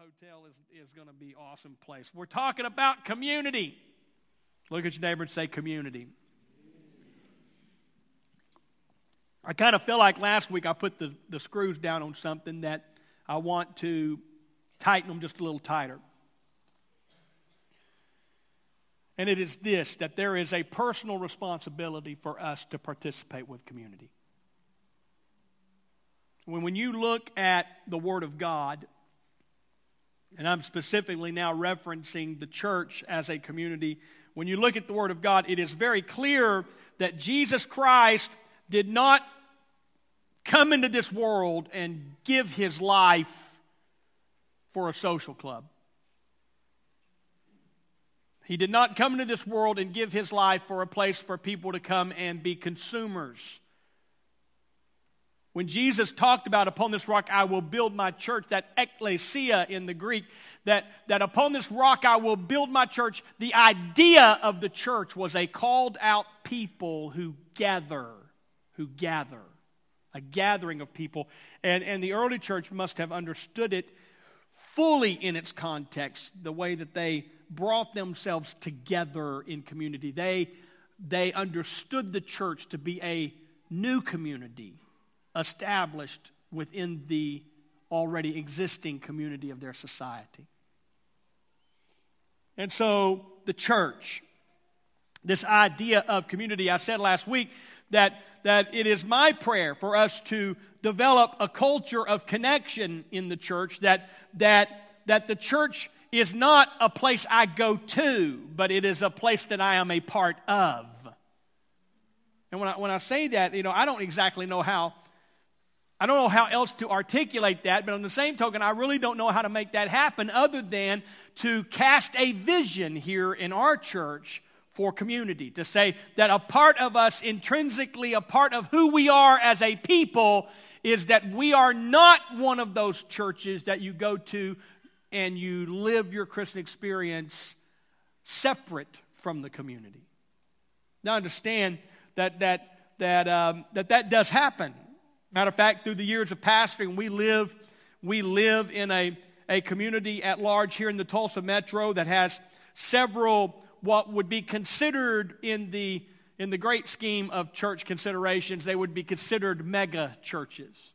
hotel is, is going to be awesome place. We're talking about community. Look at your neighbor and say community. I kind of feel like last week I put the, the screws down on something that I want to tighten them just a little tighter. And it is this that there is a personal responsibility for us to participate with community. When, when you look at the Word of God, and I'm specifically now referencing the church as a community. When you look at the Word of God, it is very clear that Jesus Christ did not come into this world and give his life for a social club. He did not come into this world and give his life for a place for people to come and be consumers. When Jesus talked about upon this rock I will build my church, that ecclesia in the Greek, that, that upon this rock I will build my church, the idea of the church was a called out people who gather, who gather, a gathering of people. And, and the early church must have understood it fully in its context, the way that they brought themselves together in community. They, they understood the church to be a new community established within the already existing community of their society. And so the church, this idea of community, I said last week that, that it is my prayer for us to develop a culture of connection in the church, that, that, that the church is not a place I go to, but it is a place that I am a part of. And when I, when I say that, you know, I don't exactly know how I don't know how else to articulate that, but on the same token, I really don't know how to make that happen other than to cast a vision here in our church for community. To say that a part of us, intrinsically, a part of who we are as a people, is that we are not one of those churches that you go to and you live your Christian experience separate from the community. Now, understand that that that um, that, that does happen. Matter of fact, through the years of pastoring, we live, we live in a, a community at large here in the Tulsa metro that has several what would be considered in the in the great scheme of church considerations, they would be considered mega churches.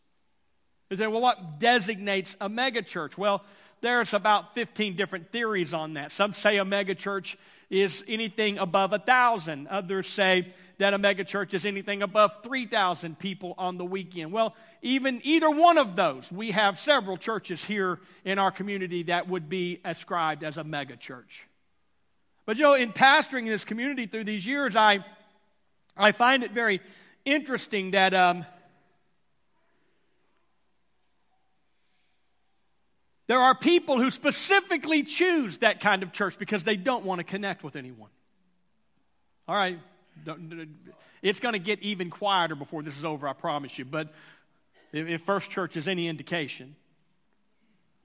Is there well, what designates a mega church? Well, there's about 15 different theories on that. Some say a mega church is anything above a thousand. Others say that a megachurch is anything above 3,000 people on the weekend. Well, even either one of those, we have several churches here in our community that would be ascribed as a megachurch. But you know, in pastoring this community through these years, I, I find it very interesting that um, there are people who specifically choose that kind of church because they don't want to connect with anyone. All right, it's going to get even quieter before this is over, I promise you. But if First Church is any indication.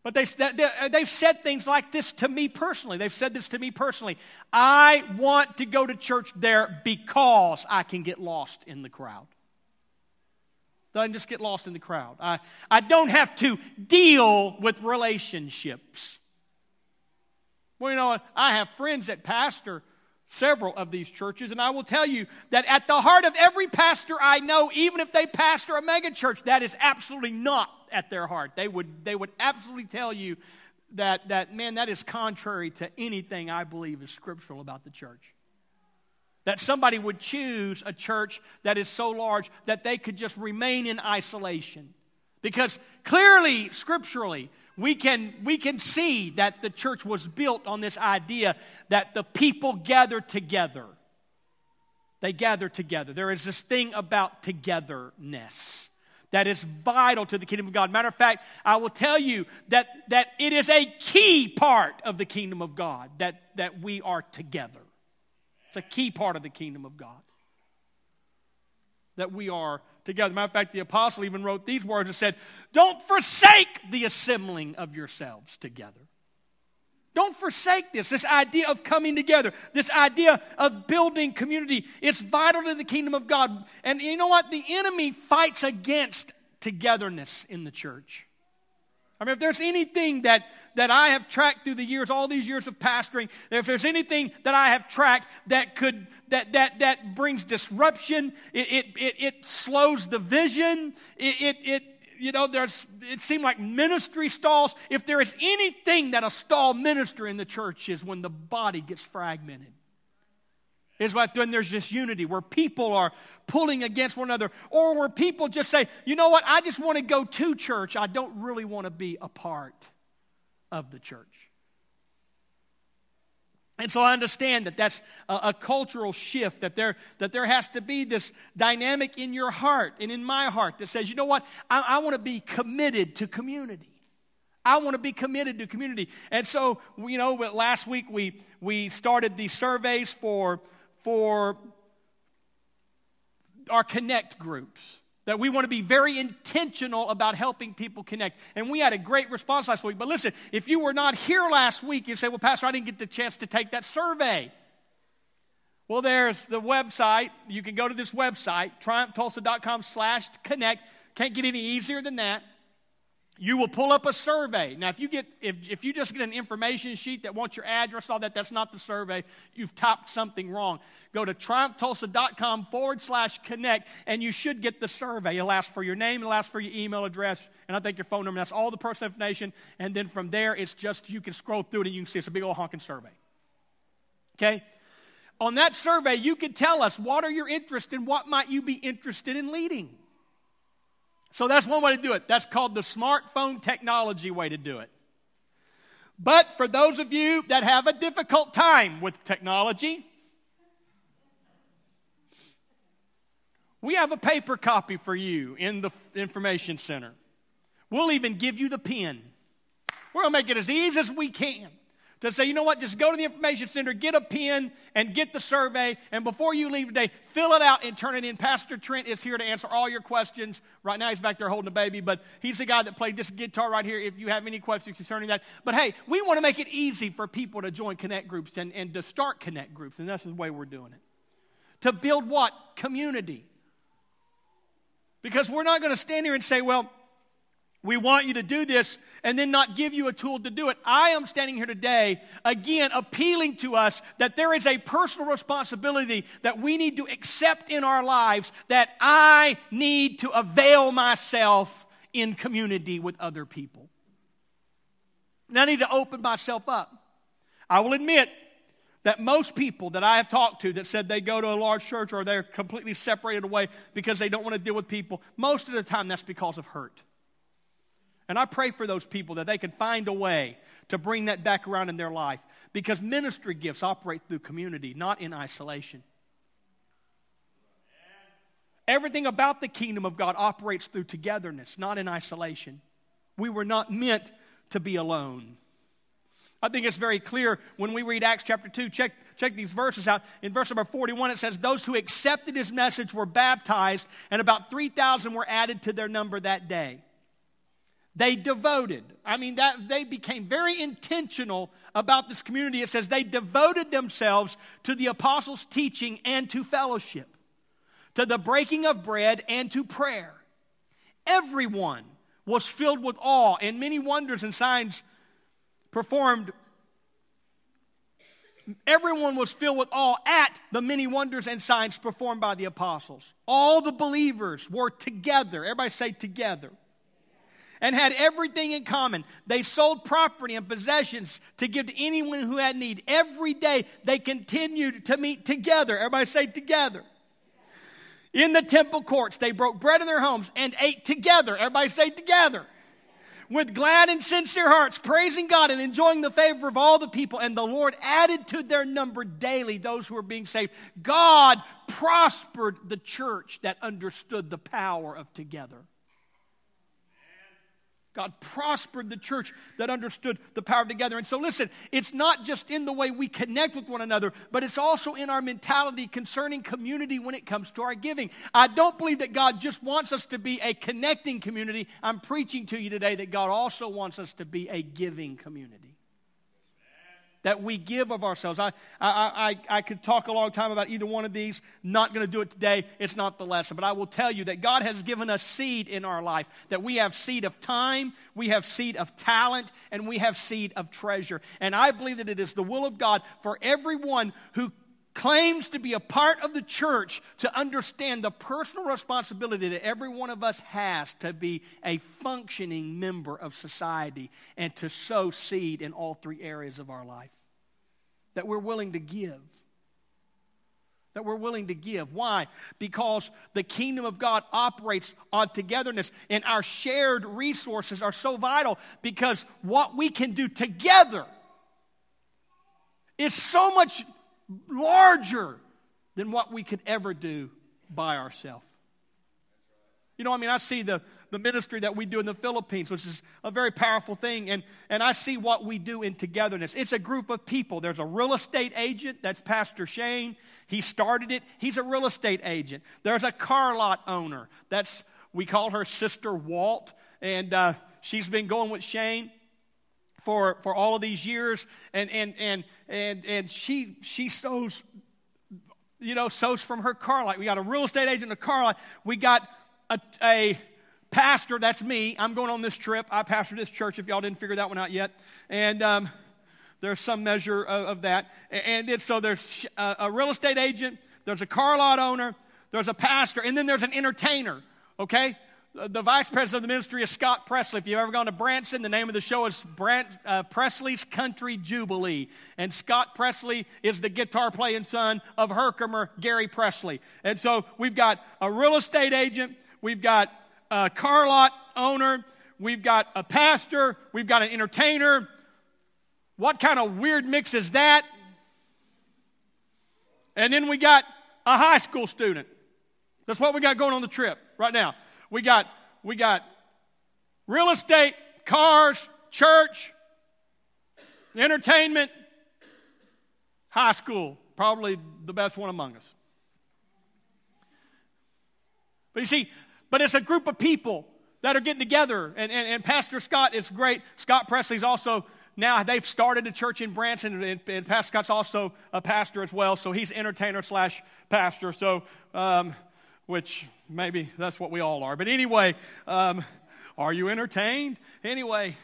But they, uh, they've said things like this to me personally. They've said this to me personally. I want to go to church there because I can get lost in the crowd. I can just get lost in the crowd. I, I don't have to deal with relationships. Well, you know, I have friends that pastor several of these churches, and I will tell you that at the heart of every pastor I know, even if they pastor a megachurch, that is absolutely not at their heart. They would, they would absolutely tell you that, that, man, that is contrary to anything I believe is scriptural about the church. That somebody would choose a church that is so large that they could just remain in isolation. Because clearly, scripturally, we can, we can see that the church was built on this idea that the people gather together. They gather together. There is this thing about togetherness that is vital to the kingdom of God. Matter of fact, I will tell you that, that it is a key part of the kingdom of God that, that we are together. It's a key part of the kingdom of God that we are together. Matter of fact, the apostle even wrote these words and said, Don't forsake the assembling of yourselves together. Don't forsake this, this idea of coming together, this idea of building community. It's vital to the kingdom of God. And you know what? The enemy fights against togetherness in the church. I mean, if there's anything that, that I have tracked through the years, all these years of pastoring, if there's anything that I have tracked that could that that that brings disruption, it it it, it slows the vision, it, it it you know, there's it seemed like ministry stalls. If there is anything that a stall minister in the church is when the body gets fragmented is what when there's this unity where people are pulling against one another, or where people just say, you know what, I just want to go to church. I don't really want to be a part of the church. And so I understand that that's a, a, cultural shift, that there, that there has to be this dynamic in your heart and in my heart that says, you know what, I, I want to be committed to community. I want to be committed to community. And so, you know, last week we, we started these surveys for for our connect groups. That we want to be very intentional about helping people connect. And we had a great response last week. But listen, if you were not here last week, you say, Well, Pastor, I didn't get the chance to take that survey. Well, there's the website. You can go to this website, triumphtulsa.com slash connect. Can't get any easier than that you will pull up a survey. Now, if you get if, if you just get an information sheet that wants your address all that, that's not the survey. You've typed something wrong. Go to triumphtulsa.com forward slash connect, and you should get the survey. It'll ask for your name, it'll ask for your email address, and I think your phone number. That's all the personal information. And then from there, it's just you can scroll through it and you can see it's a big old honking survey. Okay? On that survey, you can tell us what are your interests and what might you be interested in leading. So that's one way to do it. That's called the smartphone technology way to do it. But for those of you that have a difficult time with technology, we have a paper copy for you in the information center. We'll even give you the pen. We're going to make it as easy as we can to say, you know what, just go to the information center, get a pen, and get the survey. And before you leave today, fill it out and turn it in. Pastor Trent is here to answer all your questions. Right now, he's back there holding a baby, but he's the guy that played this guitar right here if you have any questions concerning that. But hey, we want to make it easy for people to join connect groups and, and to start connect groups, and that's the way we're doing it. To build what? Community. Because we're not going to stand here and say, well, we want you to do this and then not give you a tool to do it. I am standing here today, again, appealing to us that there is a personal responsibility that we need to accept in our lives that I need to avail myself in community with other people. And I need to open myself up. I will admit that most people that I have talked to that said they go to a large church or they're completely separated away because they don't want to deal with people, most of the time that's because of hurt. And I pray for those people that they can find a way to bring that back around in their life because ministry gifts operate through community, not in isolation. Everything about the kingdom of God operates through togetherness, not in isolation. We were not meant to be alone. I think it's very clear when we read Acts chapter 2. Check, check these verses out. In verse number 41, it says, Those who accepted his message were baptized, and about 3,000 were added to their number that day. They devoted. I mean, that they became very intentional about this community. It says they devoted themselves to the apostles' teaching and to fellowship, to the breaking of bread and to prayer. Everyone was filled with awe, and many wonders and signs performed. Everyone was filled with awe at the many wonders and signs performed by the apostles. All the believers were together. Everybody say together and had everything in common. They sold property and possessions to give to anyone who had need. Every day they continued to meet together. Everybody say together. In the temple courts, they broke bread in their homes and ate together. Everybody say together. With glad and sincere hearts, praising God and enjoying the favor of all the people. And the Lord added to their number daily those who were being saved. God prospered the church that understood the power of together. God prospered the church that understood the power together. And so, listen, it's not just in the way we connect with one another, but it's also in our mentality concerning community when it comes to our giving. I don't believe that God just wants us to be a connecting community. I'm preaching to you today that God also wants us to be a giving community. That we give of ourselves. I, I, I, I could talk a long time about either one of these. Not going to do it today. It's not the lesson. But I will tell you that God has given us seed in our life, that we have seed of time, we have seed of talent, and we have seed of treasure. And I believe that it is the will of God for everyone who claims to be a part of the church to understand the personal responsibility that every one of us has to be a functioning member of society and to sow seed in all three areas of our life. That we're willing to give. That we're willing to give. Why? Because the kingdom of God operates on togetherness, and our shared resources are so vital because what we can do together is so much larger than what we could ever do by ourselves. You know, I mean, I see the, the ministry that we do in the Philippines, which is a very powerful thing, and, and I see what we do in togetherness. It's a group of people. There's a real estate agent, that's Pastor Shane. He started it, he's a real estate agent. There's a car lot owner, that's, we call her Sister Walt, and uh, she's been going with Shane for, for all of these years, and, and, and, and, and she, she sows, you know, sows from her car lot. We got a real estate agent, a car lot. We got a, a pastor, that's me. I'm going on this trip. I pastor this church, if y'all didn't figure that one out yet. And um, there's some measure of, of that. And it, so there's a, a real estate agent, there's a car lot owner, there's a pastor, and then there's an entertainer, okay? The vice president of the ministry is Scott Presley. If you've ever gone to Branson, the name of the show is Brant, uh, Presley's Country Jubilee. And Scott Presley is the guitar playing son of Herkimer, Gary Presley. And so we've got a real estate agent, we've got a car lot owner, we've got a pastor, we've got an entertainer. What kind of weird mix is that? And then we got a high school student. That's what we got going on the trip right now. We got, we got real estate, cars, church, entertainment, high school, probably the best one among us. But you see, but it's a group of people that are getting together. And, and, and Pastor Scott is great. Scott Presley's also now they've started a church in Branson, and, and Pastor Scott's also a pastor as well. So he's entertainer slash pastor. So um, which maybe that's what we all are. But anyway, um, are you entertained? Anyway,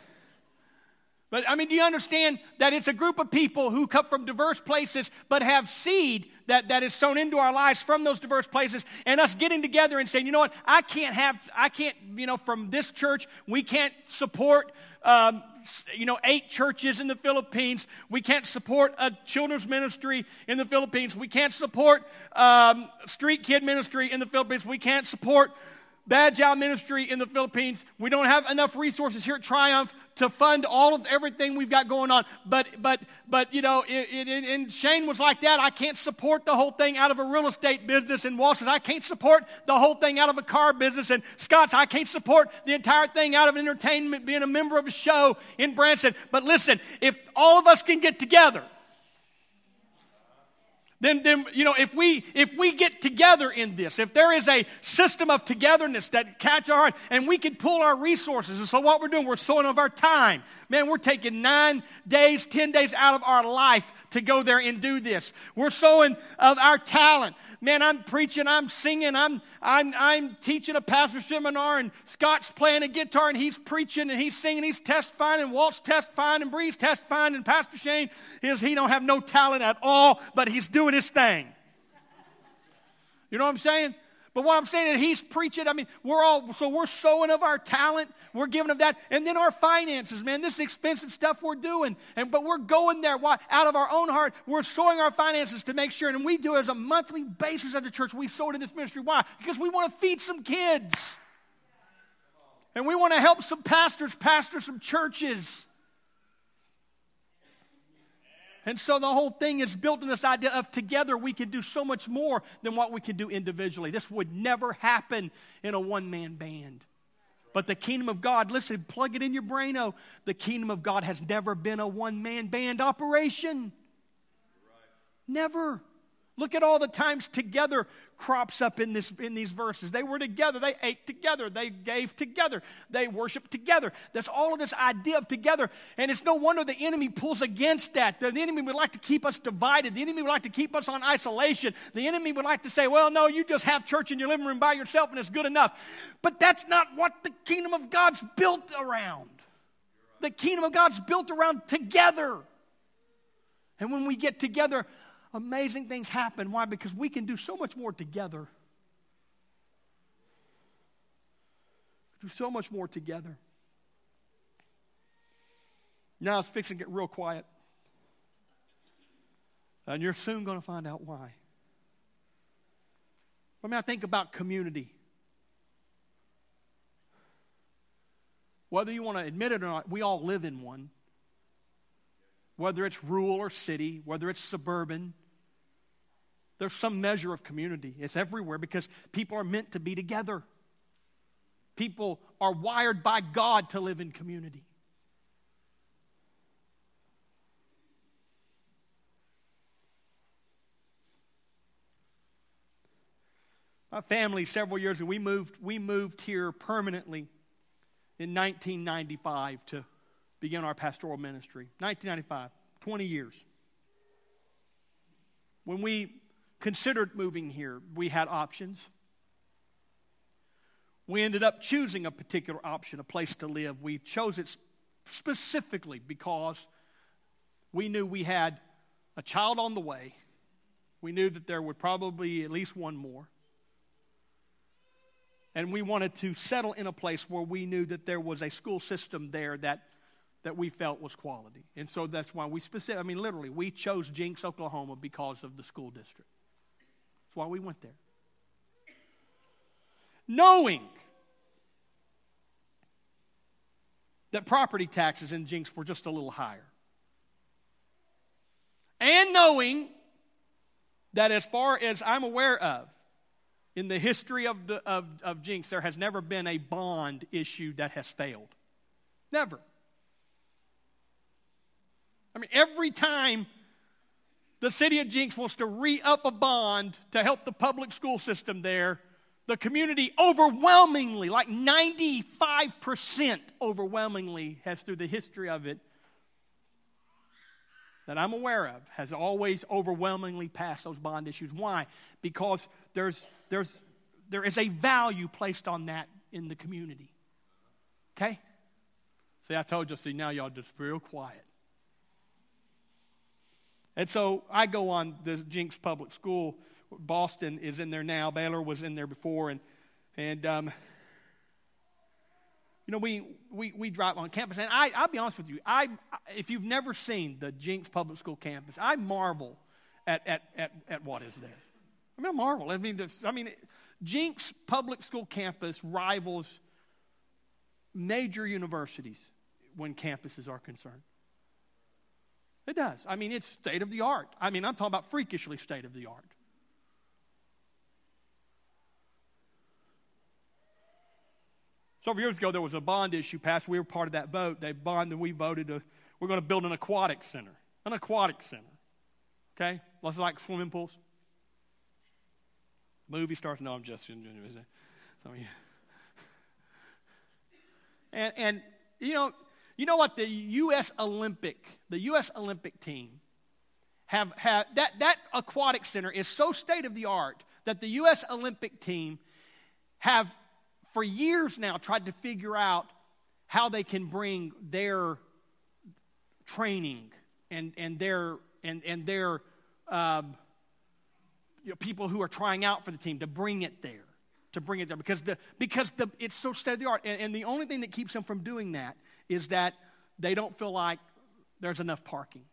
but I mean, do you understand that it's a group of people who come from diverse places but have seed that, that is sown into our lives from those diverse places and us getting together and saying, you know what, I can't have, I can't, you know, from this church, we can't support um, you know, eight churches in the Philippines. We can't support a children's ministry in the Philippines. We can't support um, street kid ministry in the Philippines. We can't support Bad Job Ministry in the Philippines. We don't have enough resources here at Triumph to fund all of everything we've got going on. But, but, but you know, it, it, and Shane was like that. I can't support the whole thing out of a real estate business. And Walt says, I can't support the whole thing out of a car business. And Scott's, I can't support the entire thing out of entertainment, being a member of a show in Branson. But listen, if all of us can get together, then, then you know if we if we get together in this if there is a system of togetherness that catch our and we can pull our resources and so what we're doing we're sowing of our time. Man we're taking nine days ten days out of our life to go there and do this. We're sowing of our talent. Man, I'm preaching, I'm singing, I'm, I'm, I'm teaching a pastor seminar, and Scott's playing a guitar, and he's preaching, and he's singing, he's testifying, and Walt's testifying, and Bree's testifying, and Pastor Shane is he don't have no talent at all, but he's doing his thing. You know what I'm saying? But what I'm saying is he's preaching. I mean, we're all so we're sowing of our talent, we're giving of that, and then our finances, man. This expensive stuff we're doing, and but we're going there. Why? Out of our own heart, we're sowing our finances to make sure, and we do it as a monthly basis at the church. We sow it in this ministry. Why? Because we want to feed some kids, and we want to help some pastors pastor some churches. And so the whole thing is built in this idea of together we can do so much more than what we can do individually. This would never happen in a one man band. But the kingdom of God, listen, plug it in your brain. Oh, the kingdom of God has never been a one man band operation. Never. Look at all the times together crops up in, this, in these verses. They were together. They ate together. They gave together. They worshiped together. That's all of this idea of together. And it's no wonder the enemy pulls against that. The enemy would like to keep us divided. The enemy would like to keep us on isolation. The enemy would like to say, well, no, you just have church in your living room by yourself and it's good enough. But that's not what the kingdom of God's built around. The kingdom of God's built around together. And when we get together, amazing things happen. Why? Because we can do so much more together. Do so much more together. Now it's fixing to get real quiet. And you're soon going to find out why. I mean, I think about community. Whether you want to admit it or not, we all live in one. Whether it's rural or city, whether it's suburban, there's some measure of community. It's everywhere because people are meant to be together. People are wired by God to live in community. My family, several years ago, we moved, we moved here permanently in 1995 to begin our pastoral ministry. 1995, 20 years. When we considered moving here, we had options. We ended up choosing a particular option, a place to live. We chose it specifically because we knew we had a child on the way. We knew that there would probably be at least one more. And we wanted to settle in a place where we knew that there was a school system there that, that we felt was quality. And so that's why we specific I mean literally, we chose Jenks, Oklahoma because of the school district why we went there. Knowing that property taxes in Jenks were just a little higher. And knowing that, as far as I'm aware of, in the history of, the, of, of Jenks, there has never been a bond issue that has failed. Never. I mean, every time the city of Jenks wants to re up a bond to help the public school system there. The community overwhelmingly, like 95% overwhelmingly, has through the history of it that I'm aware of, has always overwhelmingly passed those bond issues. Why? Because there's, there's, there is a value placed on that in the community. Okay? See, I told you, see, now y'all just real quiet. And so I go on the Jenks Public School. Boston is in there now. Baylor was in there before. And, and um, you know, we, we, we drive on campus. And I, I'll be honest with you. I, if you've never seen the Jenks Public School campus, I marvel at, at, at, at what is there. I mean, I marvel. I mean, I mean, Jenks Public School campus rivals major universities when campuses are concerned. It does. I mean, it's state of the art. I mean, I'm talking about freakishly state of the art. Several years ago, there was a bond issue passed. We were part of that vote. They bonded, we voted to, we're going to build an aquatic center. An aquatic center. Okay? Lots of like swimming pools. Movie stars. No, I'm just. Some of you. And, and, you know, you know what? The U.S. Olympic, the U.S. Olympic team, have, have that, that aquatic center is so state of the art that the U.S. Olympic team have, for years now, tried to figure out how they can bring their training and, and their, and, and their um, you know, people who are trying out for the team to bring it there to bring it there because the because the it's so state of the art and, and, the only thing that keeps them from doing that is that they don't feel like there's enough parking.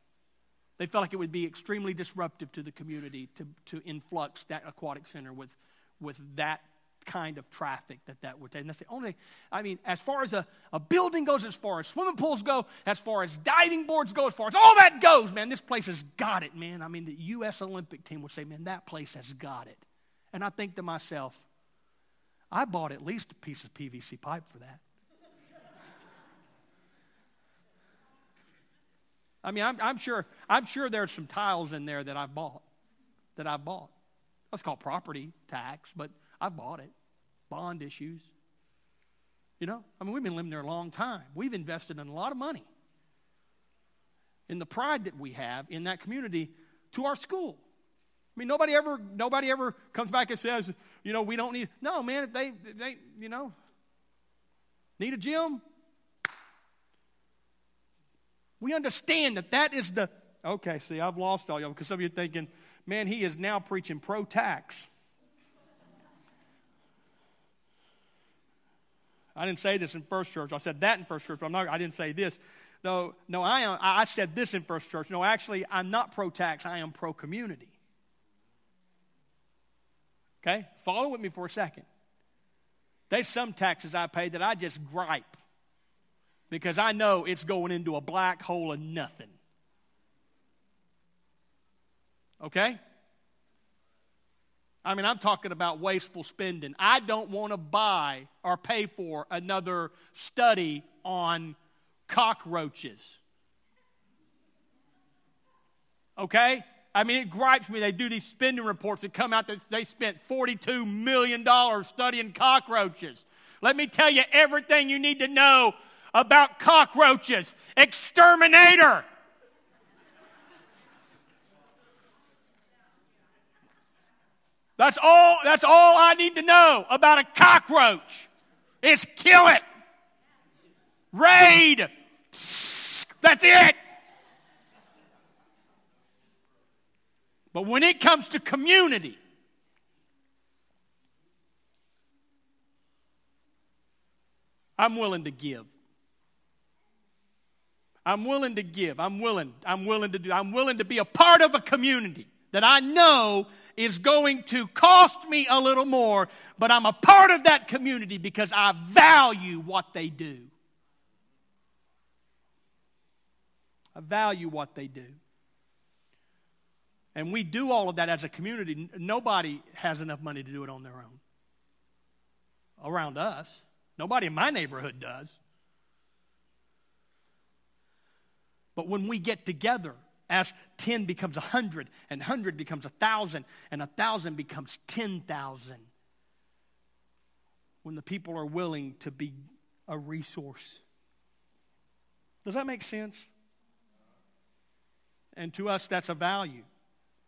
They feel like it would be extremely disruptive to the community to, to influx that aquatic center with, with that kind of traffic that that would take. And that's the only, I mean, as far as a, a building goes, as far as swimming pools go, as far as diving boards go, as far as all that goes, man, this place has got it, man. I mean, the U.S. Olympic team would say, man, that place has got it. And I think to myself, I bought at least a piece of PVC pipe for that. I mean, I'm, I'm, sure, I'm sure there's some tiles in there that I've bought. that I've bought. That's called property tax, but I've bought it. Bond issues. You know, I mean, we've been living there a long time. We've invested in a lot of money in the pride that we have in that community to our school. I mean, nobody ever, nobody ever comes back and says, you know, we don't need. No, man, if they, they, you know, need a gym. We understand that that is the. Okay, see, I've lost all y'all because some of you are thinking, man, he is now preaching pro tax. I didn't say this in First Church. I said that in First Church, but I'm not, I didn't say this. Though, no, I, I said this in First Church. No, actually, I'm not pro tax, I am pro community. Okay? Follow with me for a second. There's some taxes I pay that I just gripe because I know it's going into a black hole of nothing. Okay? I mean, I'm talking about wasteful spending. I don't want to buy or pay for another study on cockroaches. Okay? I mean, it gripes me. They do these spending reports that come out that they spent $42 million studying cockroaches. Let me tell you everything you need to know about cockroaches. Exterminator. That's all, that's all I need to know about a cockroach. Is kill it. Raid. That's it. But when it comes to community, I'm willing to give. I'm willing to give. I'm willing. I'm willing to do. I'm willing to be a part of a community that I know is going to cost me a little more, but I'm a part of that community because I value what they do. I value what they do. And we do all of that as a community. Nobody has enough money to do it on their own. Around us. Nobody in my neighborhood does. But when we get together, as 10 becomes 100, and 100 becomes 1,000, and 1,000 becomes 10,000, when the people are willing to be a resource. Does that make sense? And to us, that's a value.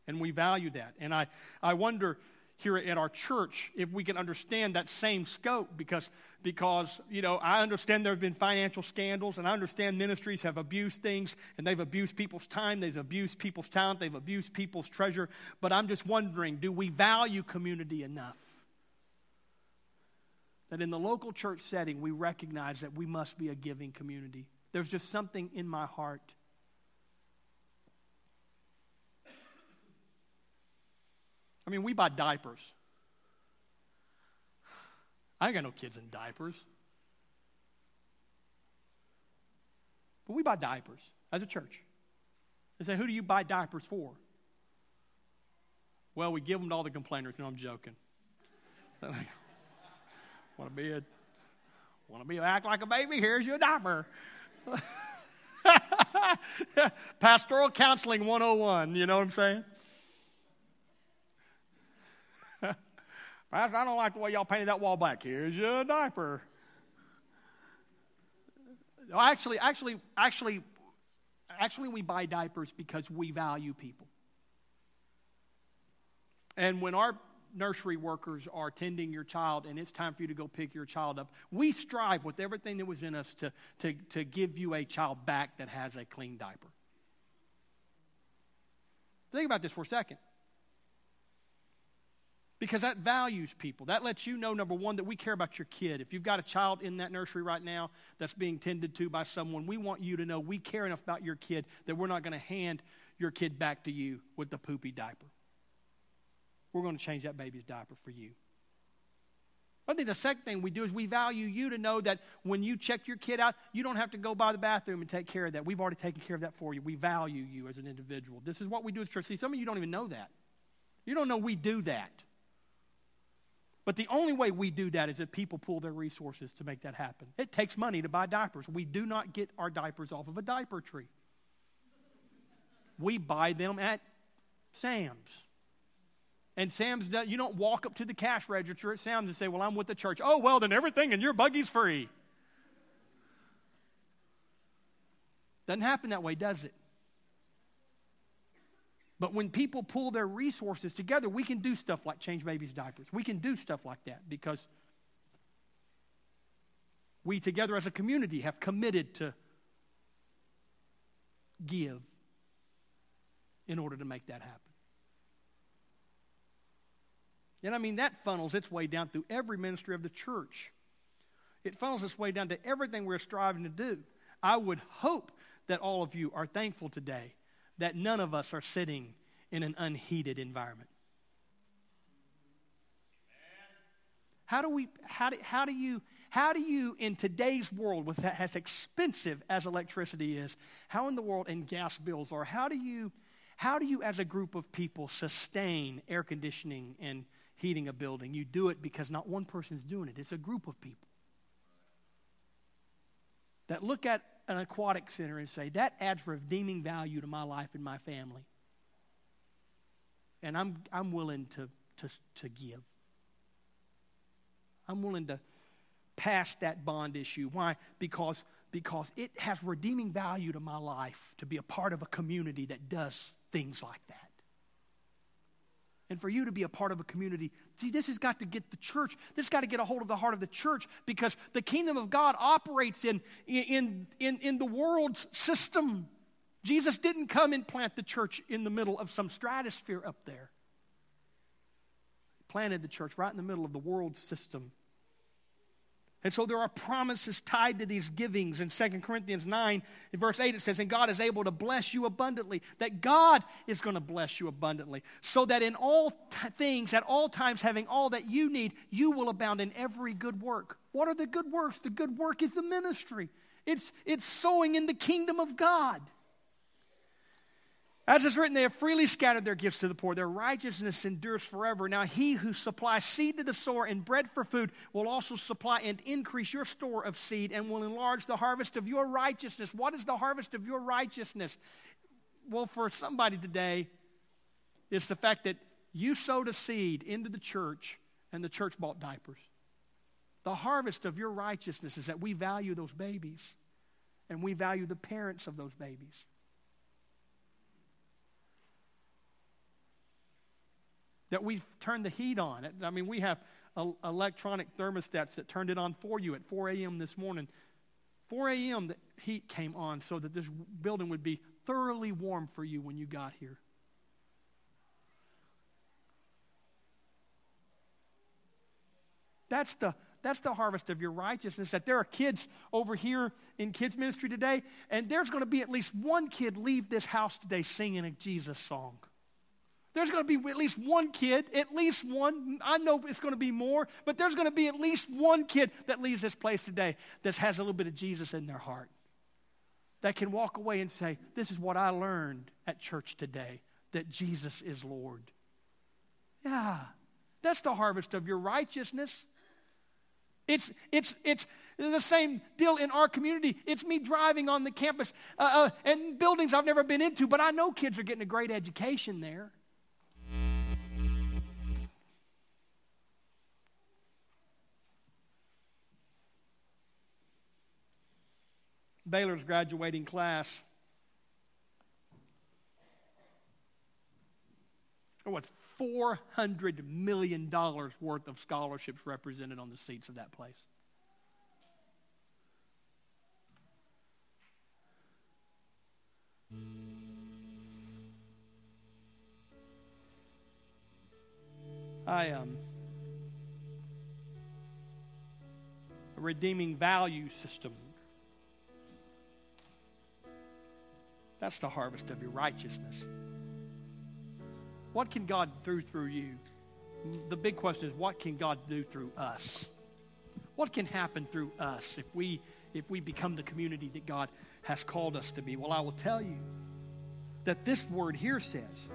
And we value that. And I, I wonder here at our church if we can understand that same scope because, because you know, I understand there have been financial scandals and I understand ministries have abused things and they've abused people's time, they've abused people's talent, they've abused people's treasure. But I'm just wondering do we value community enough? That in the local church setting, we recognize that we must be a giving community. There's just something in my heart I mean, we buy diapers. I ain't got no kids in diapers. But we buy diapers as a church. They say, Who do you buy diapers for? Well, we give them to all the complainers. No, I'm joking. want to be a want to be act like a baby? Here's your diaper. Pastoral counseling 101, you know what I'm saying? I don't like the way y'all painted that wall black. Here's your diaper. No, Actually, actually, actually, actually, we buy diapers because we value people. And when our nursery workers are tending your child and it's time for you to go pick your child up, we strive with everything that was in us to, to, to give you a child back that has a clean diaper. Think about this for a second. Because that values people. That lets you know, number one, that we care about your kid. If you've got a child in that nursery right now that's being tended to by someone, we want you to know we care enough about your kid that we're not going to hand your kid back to you with the poopy diaper. We're going to change that baby's diaper for you. I think the second thing we do is we value you to know that when you check your kid out, you don't have to go by the bathroom and take care of that. We've already taken care of that for you. We value you as an individual. This is what we do as church. See, some of you don't even know that. You don't know we do that. But the only way we do that is if people pull their resources to make that happen. It takes money to buy diapers. We do not get our diapers off of a diaper tree. We buy them at Sam's. And Sam's done, you don't walk up to the cash register at Sam's and say, Well, I'm with the church. Oh, well, then everything in your buggy's free. Doesn't happen that way, does it? But when people pull their resources together, we can do stuff like change babies' diapers. We can do stuff like that because we together as a community have committed to give in order to make that happen. And I mean, that funnels its way down through every ministry of the church. It funnels its way down to everything we're striving to do. I would hope that all of you are thankful today that none of us are sitting in an unheated environment. How do we how do, how do you how do you in today's world with that as expensive as electricity is, how in the world and gas bills are, how do you how do you as a group of people sustain air conditioning and heating a building? You do it because not one person's doing it. It's a group of people that look at an aquatic center and say, that adds redeeming value to my life and my family. And I'm, I'm willing to, to, to give. I'm willing to pass that bond issue. Why? Because, because it has redeeming value to my life to be a part of a community that does things like that and for you to be a part of a community. See, this has got to get the church, this has got to get a hold of the heart of the church because the kingdom of God operates in, in, in, in the world's system. Jesus didn't come and plant the church in the middle of some stratosphere up there. He planted the church right in the middle of the world system. And so there are promises tied to these givings. In 2 Corinthians 9, in verse 8, it says, And God is able to bless you abundantly. That God is going to bless you abundantly. So that in all t- things, at all times, having all that you need, you will abound in every good work. What are the good works? The good work is the ministry, it's, it's sowing in the kingdom of God. As is written, they have freely scattered their gifts to the poor. Their righteousness endures forever. Now, he who supplies seed to the sower and bread for food will also supply and increase your store of seed and will enlarge the harvest of your righteousness. What is the harvest of your righteousness? Well, for somebody today, it's the fact that you sowed a seed into the church and the church bought diapers. The harvest of your righteousness is that we value those babies and we value the parents of those babies. That we've turned the heat on. I mean, we have uh, electronic thermostats that turned it on for you at 4 a.m. this morning. 4 a.m., the heat came on so that this building would be thoroughly warm for you when you got here. That's the, that's the harvest of your righteousness. That there are kids over here in kids' ministry today, and there's going to be at least one kid leave this house today singing a Jesus song. There's going to be at least one kid, at least one. I know it's going to be more, but there's going to be at least one kid that leaves this place today that has a little bit of Jesus in their heart. That can walk away and say, This is what I learned at church today that Jesus is Lord. Yeah, that's the harvest of your righteousness. It's, it's, it's the same deal in our community. It's me driving on the campus uh, uh, and buildings I've never been into, but I know kids are getting a great education there. Baylor's graduating class. With $400 million worth of scholarships represented on the seats of that place. I um a redeeming value system That's the harvest of your righteousness. What can God do through you? The big question is what can God do through us? What can happen through us if we if we become the community that God has called us to be? Well, I will tell you that this word here says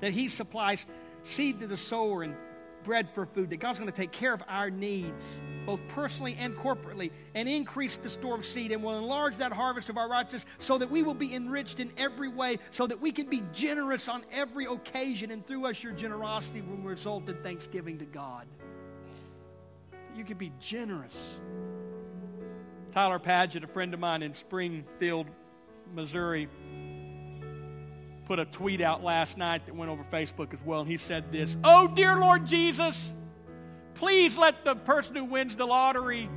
that he supplies seed to the sower and bread for food, that God's going to take care of our needs, both personally and corporately, and increase the store of seed, and will enlarge that harvest of our righteousness so that we will be enriched in every way, so that we can be generous on every occasion, and through us, your generosity will result in thanksgiving to God. You can be generous. Tyler Padgett, a friend of mine in Springfield, Missouri, put a tweet out last night that went over Facebook as well, and he said this Oh, dear Lord Jesus, please let the person who wins the lottery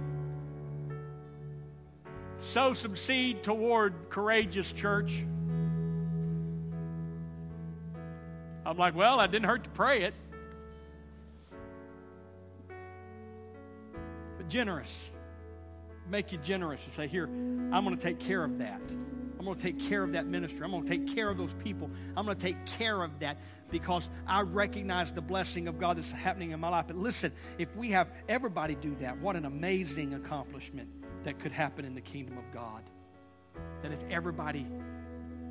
sow some seed toward Courageous Church. I'm like, well, I didn't hurt to pray it. But generous. Make you generous and say, here, I'm going to take care of that. I'm going to take care of that ministry. I'm going to take care of those people. I'm going to take care of that because I recognize the blessing of God that's happening in my life. But listen, if we have everybody do that, what an amazing accomplishment that could happen in the kingdom of God. That if everybody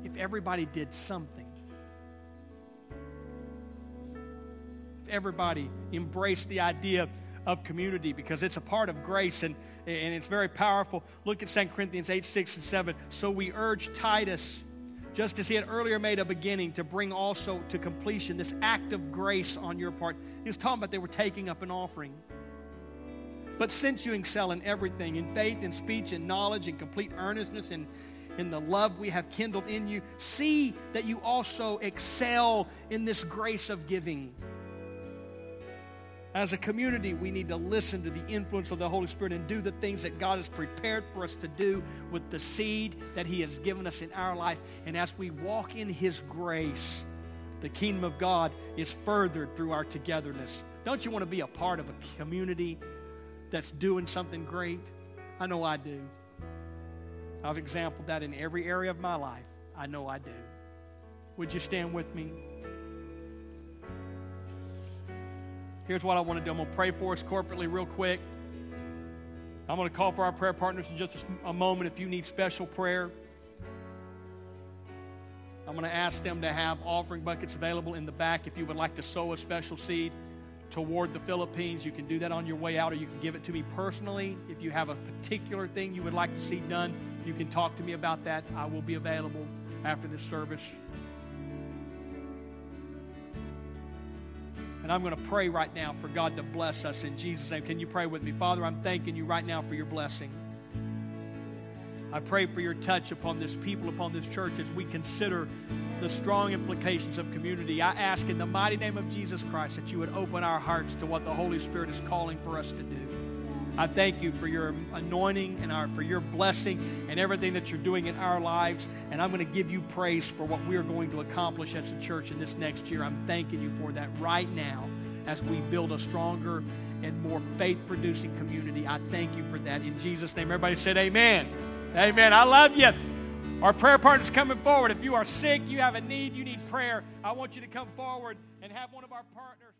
if everybody did something if everybody embraced the idea of community because it's a part of grace and, and it's very powerful. Look at 2 Corinthians 8, 6, and 7. So we urge Titus, just as he had earlier made a beginning, to bring also to completion this act of grace on your part. He was talking about they were taking up an offering. But since you excel in everything, in faith, in speech, in knowledge, in complete earnestness, and in the love we have kindled in you, see that you also excel in this grace of giving. As a community, we need to listen to the influence of the Holy Spirit and do the things that God has prepared for us to do with the seed that He has given us in our life. And as we walk in His grace, the kingdom of God is furthered through our togetherness. Don't you want to be a part of a community that's doing something great? I know I do. I've exampled that in every area of my life. I know I do. Would you stand with me? Here's what I want to do I'm going to pray for us corporately, real quick. I'm going to call for our prayer partners in just a moment if you need special prayer. I'm going to ask them to have offering buckets available in the back if you would like to sow a special seed toward the Philippines. You can do that on your way out, or you can give it to me personally. If you have a particular thing you would like to see done, you can talk to me about that. I will be available after this service. And I'm going to pray right now for God to bless us in Jesus' name. Can you pray with me? Father, I'm thanking you right now for your blessing. I pray for your touch upon this people, upon this church as we consider the strong implications of community. I ask in the mighty name of Jesus Christ that you would open our hearts to what the Holy Spirit is calling for us to do. I thank you for your anointing and our, for your blessing and everything that you're doing in our lives. And I'm going to give you praise for what we are going to accomplish as a church in this next year. I'm thanking you for that right now as we build a stronger and more faith producing community. I thank you for that. In Jesus' name, everybody said, Amen. Amen. I love you. Our prayer partner's coming forward. If you are sick, you have a need, you need prayer, I want you to come forward and have one of our partners.